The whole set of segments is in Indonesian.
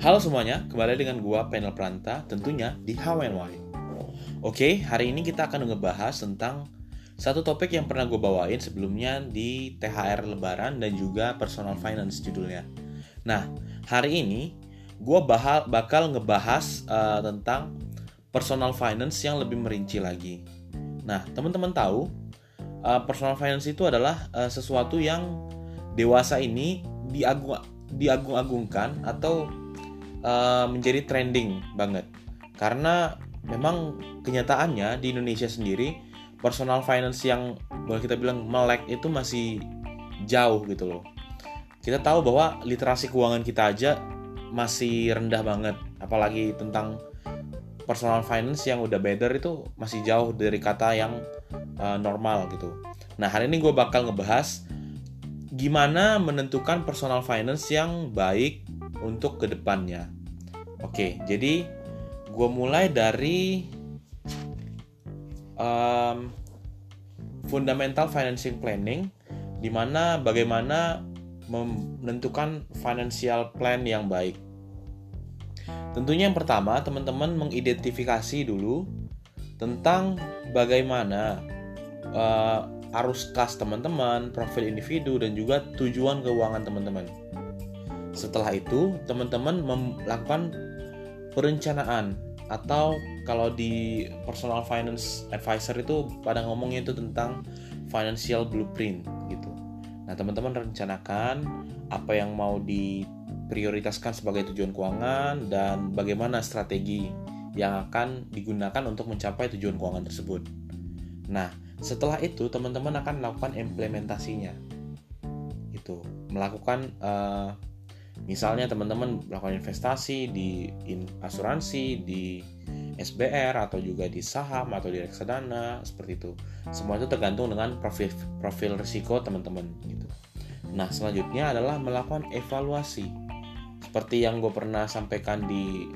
Halo semuanya, kembali dengan gua Panel Pranta, tentunya di How and Why. Oke, hari ini kita akan ngebahas tentang satu topik yang pernah gue bawain sebelumnya di THR Lebaran dan juga Personal Finance judulnya. Nah, hari ini gue bakal ngebahas uh, tentang Personal Finance yang lebih merinci lagi. Nah, teman-teman tahu uh, Personal Finance itu adalah uh, sesuatu yang dewasa ini diagung diagung-agungkan atau uh, menjadi trending banget karena memang kenyataannya di Indonesia sendiri personal finance yang boleh kita bilang melek itu masih jauh gitu loh. Kita tahu bahwa literasi keuangan kita aja masih rendah banget, apalagi tentang personal finance yang udah better itu masih jauh dari kata yang uh, normal gitu. Nah hari ini gue bakal ngebahas gimana menentukan personal finance yang baik untuk ke depannya. Oke, jadi gue mulai dari um, fundamental financing planning, di mana bagaimana menentukan financial plan yang baik. Tentunya yang pertama, teman-teman mengidentifikasi dulu tentang bagaimana uh, arus kas teman-teman, profil individu, dan juga tujuan keuangan teman-teman. Setelah itu, teman-teman melakukan perencanaan atau kalau di personal finance advisor itu pada ngomongnya itu tentang financial blueprint gitu. Nah, teman-teman rencanakan apa yang mau diprioritaskan sebagai tujuan keuangan dan bagaimana strategi yang akan digunakan untuk mencapai tujuan keuangan tersebut. Nah, setelah itu teman-teman akan melakukan implementasinya. Itu, melakukan uh, Misalnya teman-teman melakukan investasi di asuransi, di SBR atau juga di saham atau di reksadana seperti itu. Semua itu tergantung dengan profil profil risiko teman-teman gitu. Nah, selanjutnya adalah melakukan evaluasi. Seperti yang gue pernah sampaikan di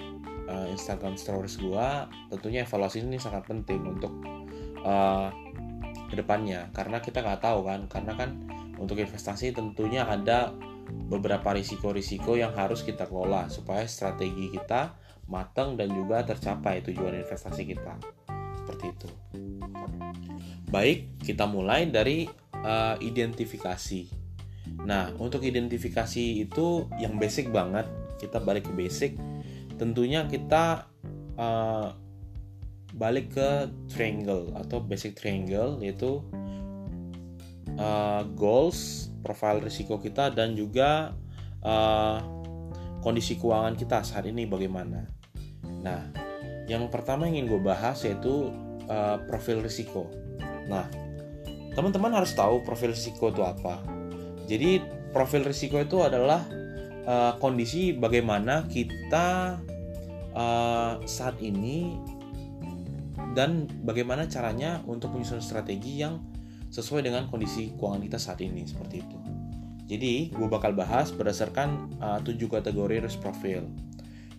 uh, Instagram Stories gue, tentunya evaluasi ini sangat penting untuk uh, ke depannya karena kita nggak tahu kan, karena kan untuk investasi tentunya ada beberapa risiko-risiko yang harus kita kelola supaya strategi kita matang dan juga tercapai tujuan investasi kita. Seperti itu. Baik, kita mulai dari uh, identifikasi. Nah, untuk identifikasi itu yang basic banget, kita balik ke basic. Tentunya kita uh, balik ke triangle atau basic triangle yaitu uh, goals profil risiko kita dan juga uh, kondisi keuangan kita saat ini bagaimana. Nah, yang pertama yang ingin gue bahas yaitu uh, profil risiko. Nah, teman-teman harus tahu profil risiko itu apa. Jadi profil risiko itu adalah uh, kondisi bagaimana kita uh, saat ini dan bagaimana caranya untuk menyusun strategi yang sesuai dengan kondisi keuangan kita saat ini seperti itu. Jadi, gue bakal bahas berdasarkan uh, 7 kategori risk profile.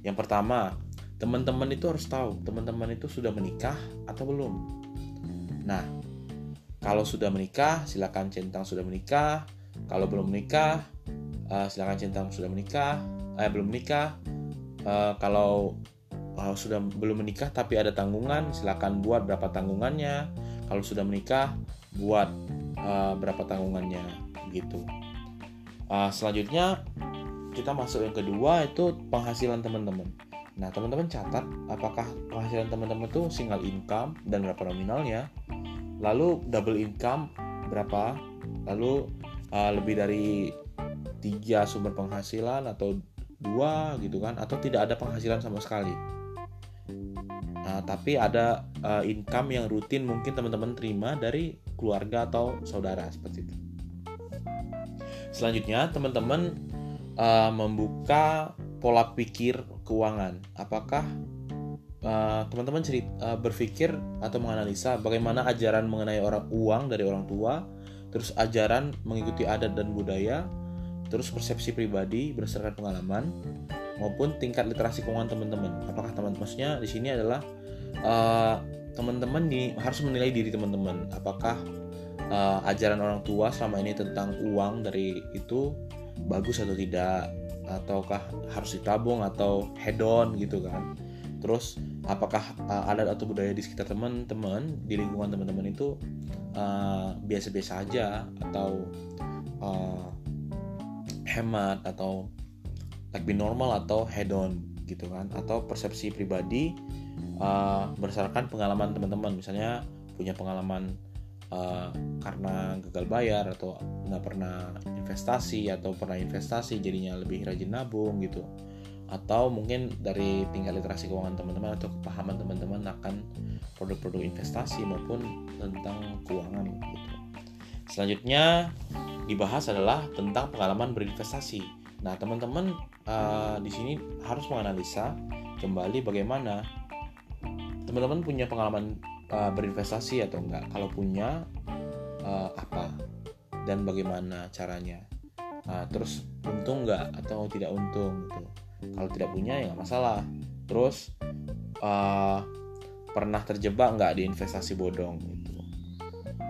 Yang pertama, teman-teman itu harus tahu teman-teman itu sudah menikah atau belum. Nah, kalau sudah menikah, silakan centang sudah menikah. Kalau belum menikah, uh, silakan centang sudah menikah. Eh, belum menikah. Uh, kalau uh, sudah belum menikah tapi ada tanggungan, silakan buat berapa tanggungannya. Kalau sudah menikah, buat uh, berapa tanggungannya gitu. Uh, selanjutnya kita masuk yang kedua itu penghasilan teman-teman. Nah teman-teman catat apakah penghasilan teman-teman itu single income dan berapa nominalnya, lalu double income berapa, lalu uh, lebih dari tiga sumber penghasilan atau dua gitu kan, atau tidak ada penghasilan sama sekali. Nah, tapi ada uh, income yang rutin mungkin teman-teman terima dari keluarga atau saudara seperti itu. Selanjutnya, teman-teman uh, membuka pola pikir keuangan. Apakah teman-teman uh, uh, berpikir atau menganalisa bagaimana ajaran mengenai orang uang dari orang tua, terus ajaran mengikuti adat dan budaya, terus persepsi pribadi berdasarkan pengalaman, maupun tingkat literasi keuangan teman-teman. Apakah teman maksudnya di sini adalah uh, teman-teman harus menilai diri teman-teman. Apakah uh, ajaran orang tua selama ini tentang uang dari itu bagus atau tidak? Ataukah harus ditabung atau head on gitu kan? Terus apakah uh, adat atau budaya di sekitar teman-teman di lingkungan teman-teman itu biasa-biasa uh, aja atau uh, hemat atau be normal atau head on gitu kan? Atau persepsi pribadi uh, berdasarkan pengalaman teman-teman misalnya punya pengalaman uh, karena gagal bayar atau nggak pernah investasi atau pernah investasi jadinya lebih rajin nabung gitu atau mungkin dari tingkat literasi keuangan teman-teman atau kepahaman teman-teman akan produk-produk investasi maupun tentang keuangan gitu. Selanjutnya dibahas adalah tentang pengalaman berinvestasi. Nah, teman-teman uh, di sini harus menganalisa kembali bagaimana teman-teman punya pengalaman uh, berinvestasi atau enggak? Kalau punya uh, apa? Dan bagaimana caranya? Uh, terus untung enggak atau tidak untung gitu? Kalau tidak punya ya nggak masalah. Terus uh, pernah terjebak nggak di investasi bodong gitu?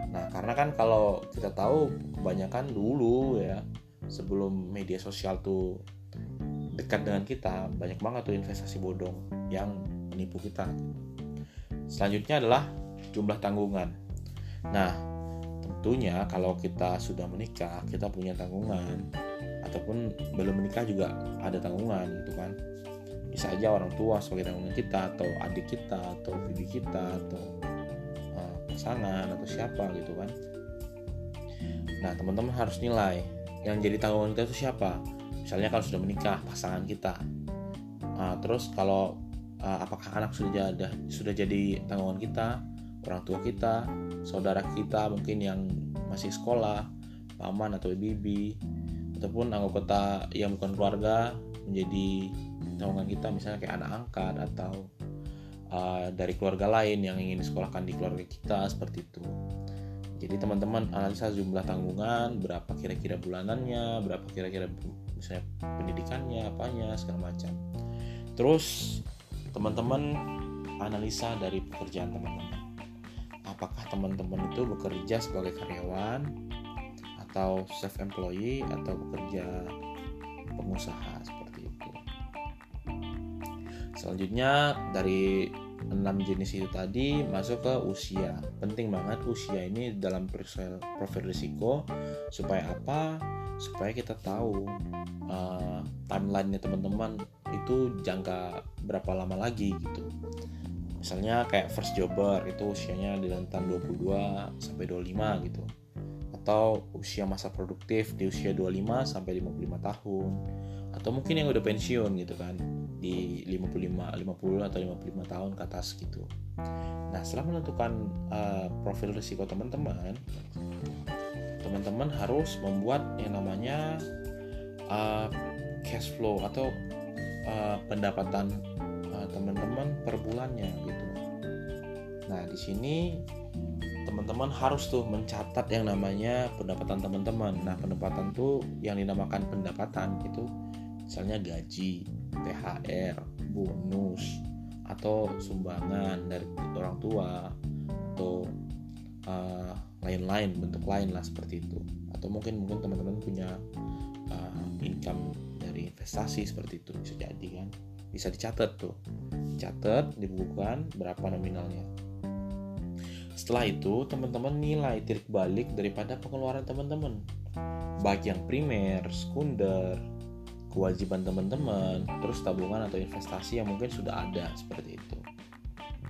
Nah karena kan kalau kita tahu kebanyakan dulu ya sebelum media sosial tuh dekat dengan kita banyak banget tuh investasi bodong yang menipu kita selanjutnya adalah jumlah tanggungan. Nah, tentunya kalau kita sudah menikah, kita punya tanggungan ataupun belum menikah juga ada tanggungan gitu kan. Bisa aja orang tua sebagai tanggungan kita atau adik kita atau bibi kita atau uh, pasangan atau siapa gitu kan. Nah, teman-teman harus nilai yang jadi tanggungan kita itu siapa. Misalnya kalau sudah menikah, pasangan kita. Nah, terus kalau uh, apakah anak sudah jadi sudah jadi tanggungan kita orang tua kita, saudara kita mungkin yang masih sekolah, paman atau bibi, ataupun anggota yang bukan keluarga menjadi tanggungan kita misalnya kayak anak angkat atau uh, dari keluarga lain yang ingin disekolahkan di keluarga kita seperti itu. Jadi teman-teman analisa jumlah tanggungan, berapa kira-kira bulanannya, berapa kira-kira misalnya pendidikannya, apanya segala macam. Terus teman-teman analisa dari pekerjaan teman-teman apakah teman-teman itu bekerja sebagai karyawan atau self employee atau bekerja pengusaha seperti itu. Selanjutnya dari enam jenis itu tadi masuk ke usia. Penting banget usia ini dalam profil, profil risiko supaya apa? Supaya kita tahu uh, timelinenya teman-teman itu jangka berapa lama lagi gitu. Misalnya kayak first jobber itu usianya di rentan 22 sampai 25 gitu. Atau usia masa produktif di usia 25 sampai 55 tahun. Atau mungkin yang udah pensiun gitu kan di 55 50 atau 55 tahun ke atas gitu. Nah, setelah menentukan uh, profil risiko teman-teman, teman-teman harus membuat yang namanya uh, cash flow atau uh, pendapatan teman-teman per bulannya gitu. Nah, di sini teman-teman harus tuh mencatat yang namanya pendapatan teman-teman. Nah, pendapatan tuh yang dinamakan pendapatan itu misalnya gaji, THR, bonus, atau sumbangan dari orang tua atau uh, lain-lain bentuk lain lah seperti itu. Atau mungkin mungkin teman-teman punya uh, income dari investasi seperti itu. Bisa jadi kan? Bisa dicatat tuh. Dicatat dibukukan berapa nominalnya. Setelah itu teman-teman nilai titik balik daripada pengeluaran teman-teman. Baik yang primer, sekunder, kewajiban teman-teman, terus tabungan atau investasi yang mungkin sudah ada seperti itu.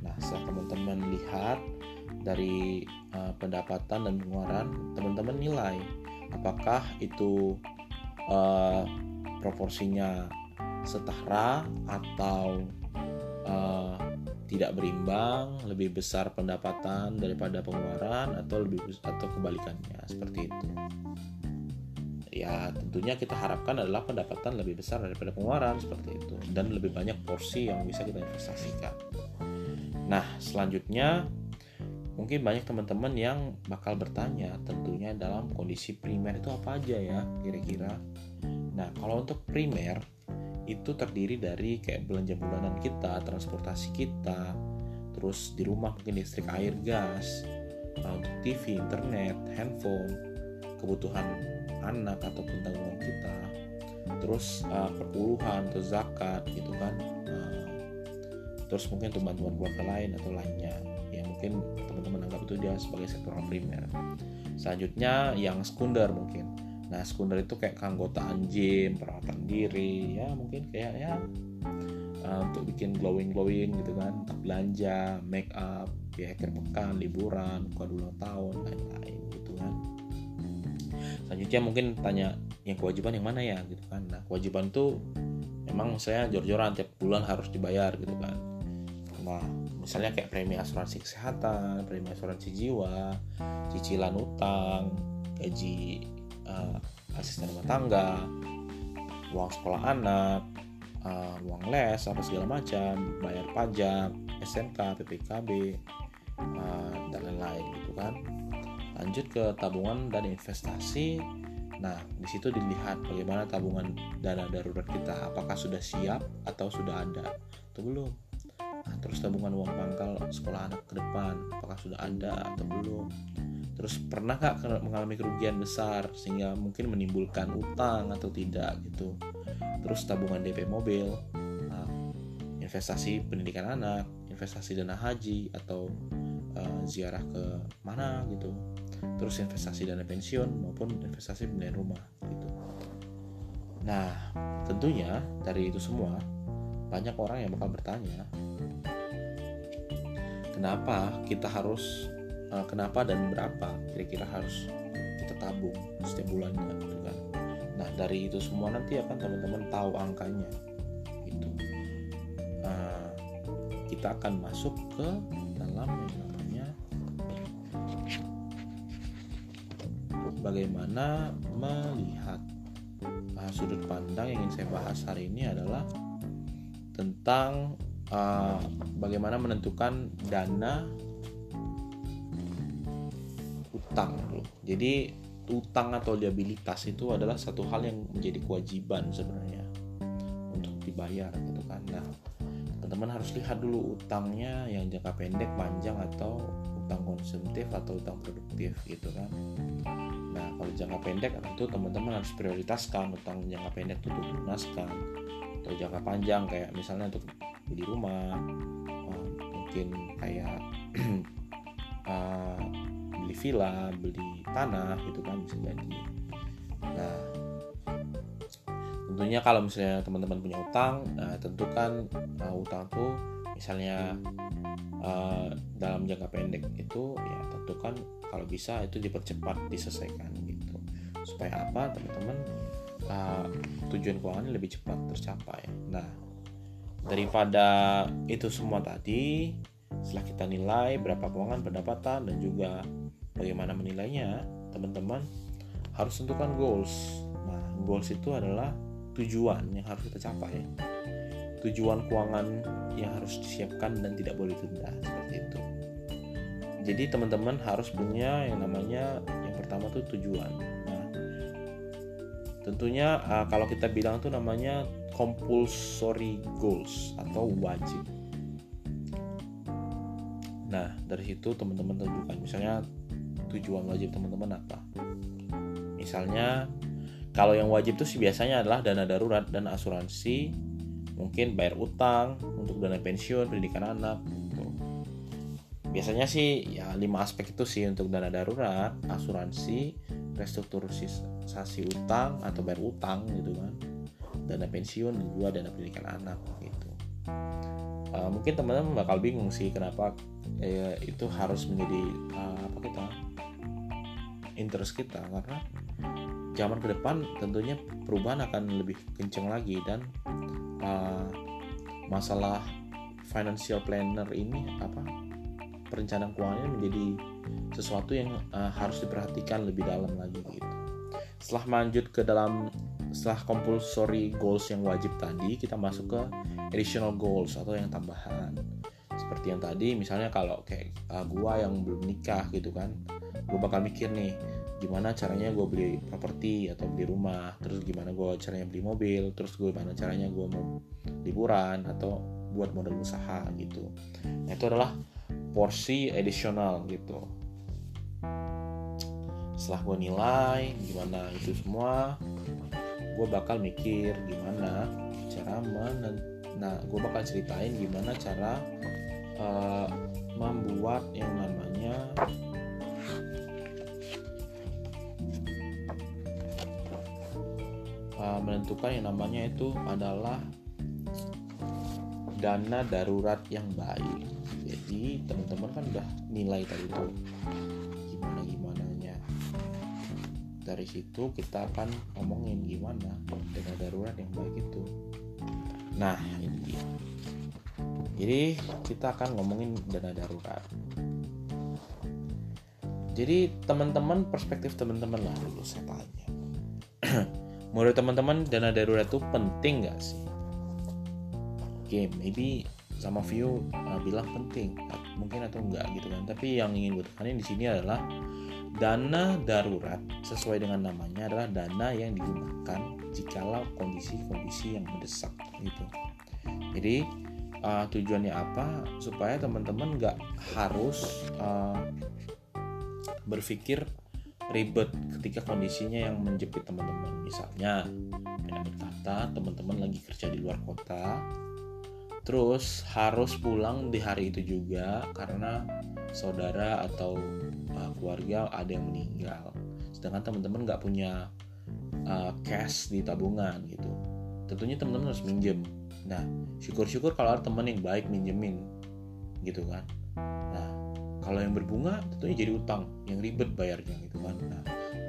Nah, setelah teman-teman lihat dari uh, pendapatan dan pengeluaran, teman-teman nilai apakah itu uh, proporsinya setara atau uh, tidak berimbang, lebih besar pendapatan daripada pengeluaran atau lebih atau kebalikannya seperti itu. Ya, tentunya kita harapkan adalah pendapatan lebih besar daripada pengeluaran seperti itu dan lebih banyak porsi yang bisa kita investasikan. Nah, selanjutnya mungkin banyak teman-teman yang bakal bertanya tentunya dalam kondisi primer itu apa aja ya kira-kira. Nah, kalau untuk primer itu terdiri dari kayak belanja bulanan kita, transportasi kita, terus di rumah mungkin listrik, air, gas, untuk TV, internet, handphone, kebutuhan anak ataupun tanggungan kita, terus uh, perpuluhan atau zakat gitu kan uh, terus mungkin bantuan keluarga lain atau lainnya. Ya mungkin teman-teman anggap itu dia sebagai sektor primer. Selanjutnya yang sekunder mungkin nah sekunder itu kayak keanggotaan gym perawatan diri ya mungkin kayak ya uh, untuk bikin glowing glowing gitu kan belanja make up ya akhir pekan liburan buka dua tahun lain-lain gitu kan. Selanjutnya mungkin tanya yang kewajiban yang mana ya gitu kan. Nah kewajiban tuh memang saya jor-joran tiap bulan harus dibayar gitu kan. Nah misalnya kayak premi asuransi kesehatan premi asuransi jiwa cicilan utang gaji uh, asisten rumah tangga uang sekolah anak uh, uang les apa segala macam bayar pajak SMK PPKB uh, dan lain-lain gitu kan. Lanjut ke tabungan dan investasi. Nah di situ dilihat bagaimana tabungan dana darurat kita. Apakah sudah siap atau sudah ada atau belum? Nah, terus tabungan uang pangkal sekolah anak ke depan. Apakah sudah ada atau belum terus pernah nggak mengalami kerugian besar sehingga mungkin menimbulkan utang atau tidak gitu? Terus tabungan DP mobil nah, investasi pendidikan anak investasi dana haji atau uh, ziarah ke mana gitu. Terus investasi dana pensiun maupun investasi pembelian rumah gitu. Nah tentunya dari itu semua banyak orang yang bakal bertanya kenapa kita harus uh, kenapa dan berapa kira-kira harus kita tabung setiap bulannya gitu kan? Nah dari itu semua nanti akan teman-teman tahu angkanya itu uh, kita akan masuk ke dalam yang namanya bagaimana melihat uh, sudut pandang yang ingin saya bahas hari ini adalah tentang uh, bagaimana menentukan dana utang Jadi utang atau liabilitas itu adalah satu hal yang menjadi kewajiban sebenarnya untuk dibayar gitu kan. Nah, teman-teman harus lihat dulu utangnya yang jangka pendek, panjang atau utang konsumtif atau utang produktif gitu kan. Nah, kalau jangka pendek tentu teman-teman harus prioritaskan utang jangka pendek itu lunaskan atau jangka panjang kayak misalnya untuk beli rumah, eh, mungkin kayak beli villa beli tanah gitu kan bisa jadi. Nah tentunya kalau misalnya teman-teman punya utang nah, tentukan uh, utang tuh misalnya uh, dalam jangka pendek itu ya tentukan kalau bisa itu dipercepat diselesaikan gitu. Supaya apa teman-teman uh, tujuan keuangan lebih cepat tercapai. Nah daripada itu semua tadi setelah kita nilai berapa keuangan pendapatan dan juga bagaimana menilainya teman-teman harus tentukan goals. Nah goals itu adalah tujuan yang harus kita capai. Tujuan keuangan yang harus disiapkan dan tidak boleh ditunda seperti itu. Jadi teman-teman harus punya yang namanya yang pertama tuh tujuan. Nah tentunya uh, kalau kita bilang tuh namanya compulsory goals atau wajib. Nah, dari situ teman-teman tentukan. Misalnya tujuan wajib teman-teman apa. Misalnya kalau yang wajib itu sih biasanya adalah dana darurat dan asuransi mungkin bayar utang untuk dana pensiun pendidikan anak gitu. biasanya sih ya lima aspek itu sih untuk dana darurat asuransi restrukturisasi utang atau bayar utang gitu kan. Dana pensiun dan juga dana pendidikan anak gitu. Uh, mungkin teman-teman bakal bingung sih kenapa eh, itu harus menjadi uh, apa kita interest kita karena zaman ke depan tentunya perubahan akan lebih kencang lagi dan uh, masalah financial planner ini apa perencanaan keuangannya menjadi sesuatu yang uh, harus diperhatikan lebih dalam lagi gitu. Setelah lanjut ke dalam setelah compulsory goals yang wajib tadi, kita masuk ke additional goals atau yang tambahan. Seperti yang tadi, misalnya kalau kayak uh, gua yang belum nikah gitu kan, gue bakal mikir nih gimana caranya gue beli properti atau beli rumah terus gimana gue caranya beli mobil terus gue gimana caranya gue mau liburan atau buat modal usaha gitu. Nah, itu adalah porsi additional gitu. Setelah gue nilai gimana itu semua gue bakal mikir gimana cara men nah gue bakal ceritain gimana cara uh, membuat yang namanya uh, menentukan yang namanya itu adalah dana darurat yang baik. Jadi teman-teman kan udah nilai tadi tuh. Gimana gimana nya dari situ kita akan ngomongin gimana dana darurat yang baik itu. Nah ini dia jadi kita akan ngomongin dana darurat. Jadi teman-teman perspektif teman-teman lah dulu saya tanya. Menurut teman-teman dana darurat itu penting gak sih? Oke okay, maybe sama view uh, bilang penting. Mungkin atau enggak gitu kan. Tapi yang ingin gue tekanin di sini adalah dana darurat sesuai dengan namanya adalah dana yang digunakan jikalau kondisi-kondisi yang mendesak gitu. Jadi uh, tujuannya apa supaya teman-teman nggak harus uh, berpikir ribet ketika kondisinya yang menjepit teman-teman. Misalnya dengan kata teman-teman lagi kerja di luar kota terus harus pulang di hari itu juga karena saudara atau uh, keluarga ada yang meninggal. Sedangkan teman-teman nggak punya uh, cash di tabungan gitu. Tentunya teman-teman harus minjem. Nah syukur-syukur kalau ada teman yang baik minjemin gitu kan. Nah kalau yang berbunga tentunya jadi utang yang ribet bayarnya gitu kan. Nah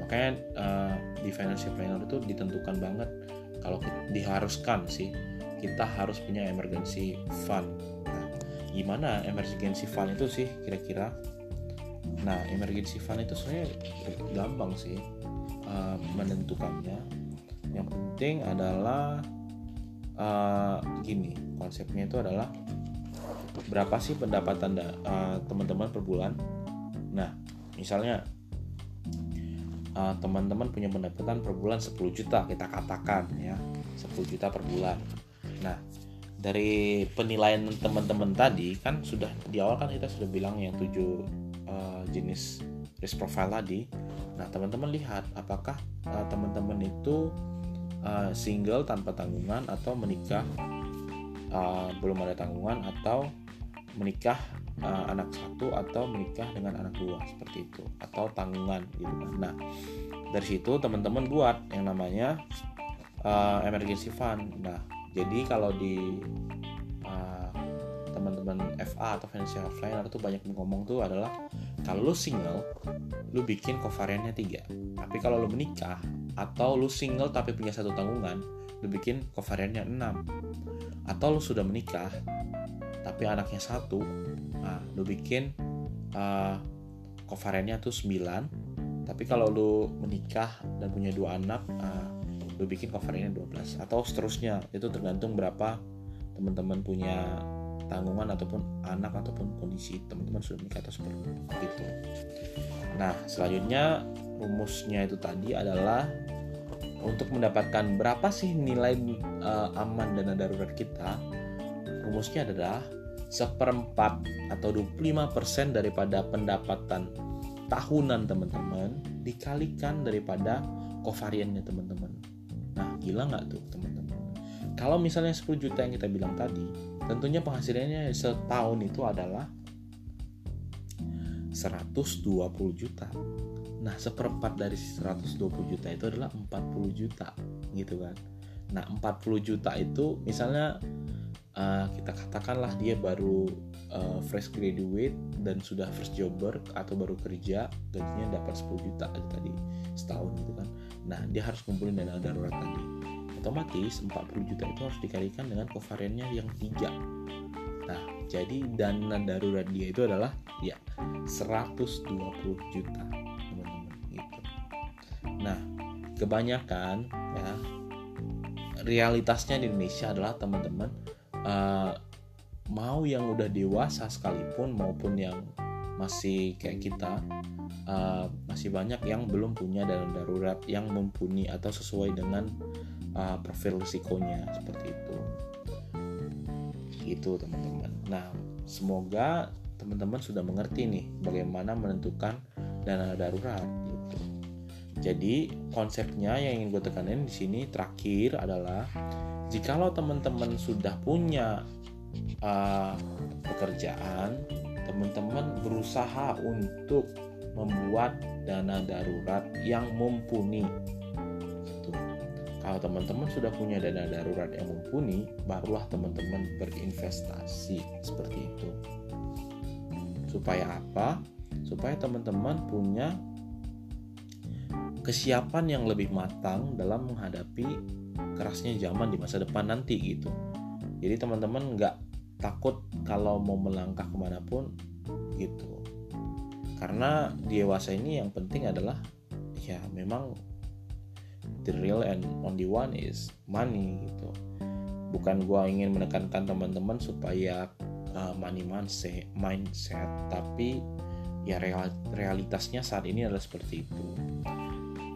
makanya uh, di financial planner itu ditentukan banget kalau diharuskan sih kita harus punya emergency fund. Nah gimana emergency fund itu sih kira-kira? Nah emergency fund itu sebenarnya gampang sih uh, menentukannya. Yang penting adalah uh, gini konsepnya itu adalah berapa sih pendapatan uh, teman-teman per bulan? Nah misalnya uh, teman-teman punya pendapatan per bulan 10 juta kita katakan ya 10 juta per bulan. Nah dari penilaian teman-teman tadi kan sudah di awal kan kita sudah bilang yang tujuh uh, jenis risk profile tadi. Nah teman-teman lihat apakah uh, teman-teman itu uh, single tanpa tanggungan atau menikah uh, belum ada tanggungan atau menikah uh, anak satu atau menikah dengan anak dua seperti itu. Atau tanggungan gitu kan. Nah dari situ teman-teman buat yang namanya uh, emergency fund. Nah jadi kalau di uh, teman-teman FA atau financial planner tuh banyak ngomong tuh adalah kalau lu single lu bikin covariannya tiga. Tapi kalau lu menikah atau lu single tapi punya satu tanggungan lu bikin covariannya 6 atau lu sudah menikah tapi anaknya satu nah, lu bikin uh, covariannya tuh 9 tapi kalau lu menikah dan punya dua anak uh, lu bikin covariannya 12 atau seterusnya itu tergantung berapa teman-teman punya tanggungan ataupun anak ataupun kondisi teman-teman sudah menikah atau seperti itu. Nah, selanjutnya rumusnya itu tadi adalah untuk mendapatkan berapa sih nilai uh, aman dana darurat kita rumusnya adalah seperempat atau 25% daripada pendapatan tahunan teman-teman dikalikan daripada kovariannya teman-teman. Nah, gila nggak tuh teman-teman? Kalau misalnya 10 juta yang kita bilang tadi, tentunya penghasilannya setahun itu adalah 120 juta. Nah, seperempat dari 120 juta itu adalah 40 juta, gitu kan. Nah, 40 juta itu misalnya uh, kita katakanlah dia baru uh, fresh graduate dan sudah first jobber atau baru kerja gajinya dapat 10 juta tadi setahun gitu kan nah dia harus kumpulin dana darurat tadi otomatis 40 juta itu harus dikalikan dengan kovariannya yang tiga. Nah jadi dana darurat dia itu adalah ya 120 juta teman-teman gitu. Nah kebanyakan ya realitasnya di Indonesia adalah teman-teman uh, mau yang udah dewasa sekalipun maupun yang masih kayak kita uh, masih banyak yang belum punya dana darurat yang mumpuni atau sesuai dengan uh, profil risikonya seperti itu. Itu teman-teman. Nah semoga teman-teman sudah mengerti nih bagaimana menentukan dana darurat gitu. Jadi konsepnya yang ingin gue tekanin di sini terakhir adalah jikalau teman-teman sudah punya uh, pekerjaan, teman-teman berusaha untuk membuat dana darurat yang mumpuni. Kalau teman-teman sudah punya dana darurat yang mumpuni, barulah teman-teman berinvestasi seperti itu. Supaya apa? Supaya teman-teman punya kesiapan yang lebih matang dalam menghadapi kerasnya zaman di masa depan nanti gitu. Jadi teman-teman nggak takut kalau mau melangkah ke mana pun gitu. Karena dewasa ini yang penting adalah ya memang the real and only one is money gitu. Bukan gua ingin menekankan teman-teman supaya uh, money mindset, mindset, tapi ya realitasnya saat ini adalah seperti itu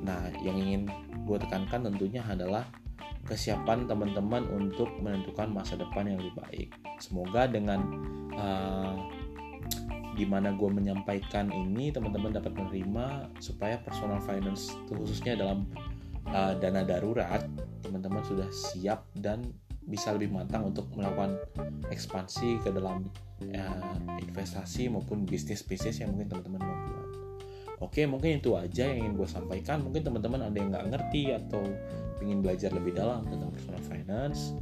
Nah, yang ingin gue tekankan tentunya adalah kesiapan teman-teman untuk menentukan masa depan yang lebih baik. Semoga dengan uh, gimana gue menyampaikan ini teman-teman dapat menerima supaya personal finance khususnya dalam uh, dana darurat teman-teman sudah siap dan bisa lebih matang untuk melakukan ekspansi ke dalam uh, investasi maupun bisnis-bisnis yang mungkin teman-teman mau buat. Oke, mungkin itu aja yang ingin gue sampaikan. Mungkin teman-teman ada yang nggak ngerti atau ingin belajar lebih dalam tentang personal finance.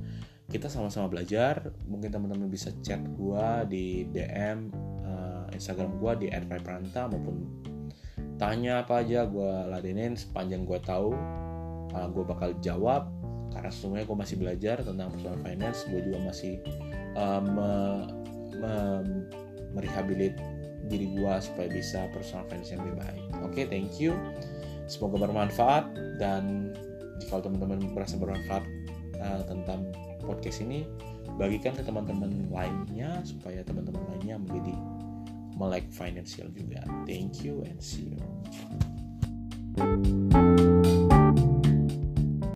Kita sama-sama belajar. Mungkin teman-teman bisa chat gue di DM uh, eh, Instagram gue di @pranta maupun tanya apa aja gue ladenin sepanjang gue tahu. Uh, gue bakal jawab karena sesungguhnya gue masih belajar tentang personal finance. Gue juga masih uh, me, me, diri gue supaya bisa personal finance yang lebih baik. Oke, okay, thank you. Semoga bermanfaat dan jika teman-teman merasa bermanfaat uh, tentang podcast ini, bagikan ke teman-teman lainnya supaya teman-teman lainnya menjadi melek financial juga. Thank you and see you.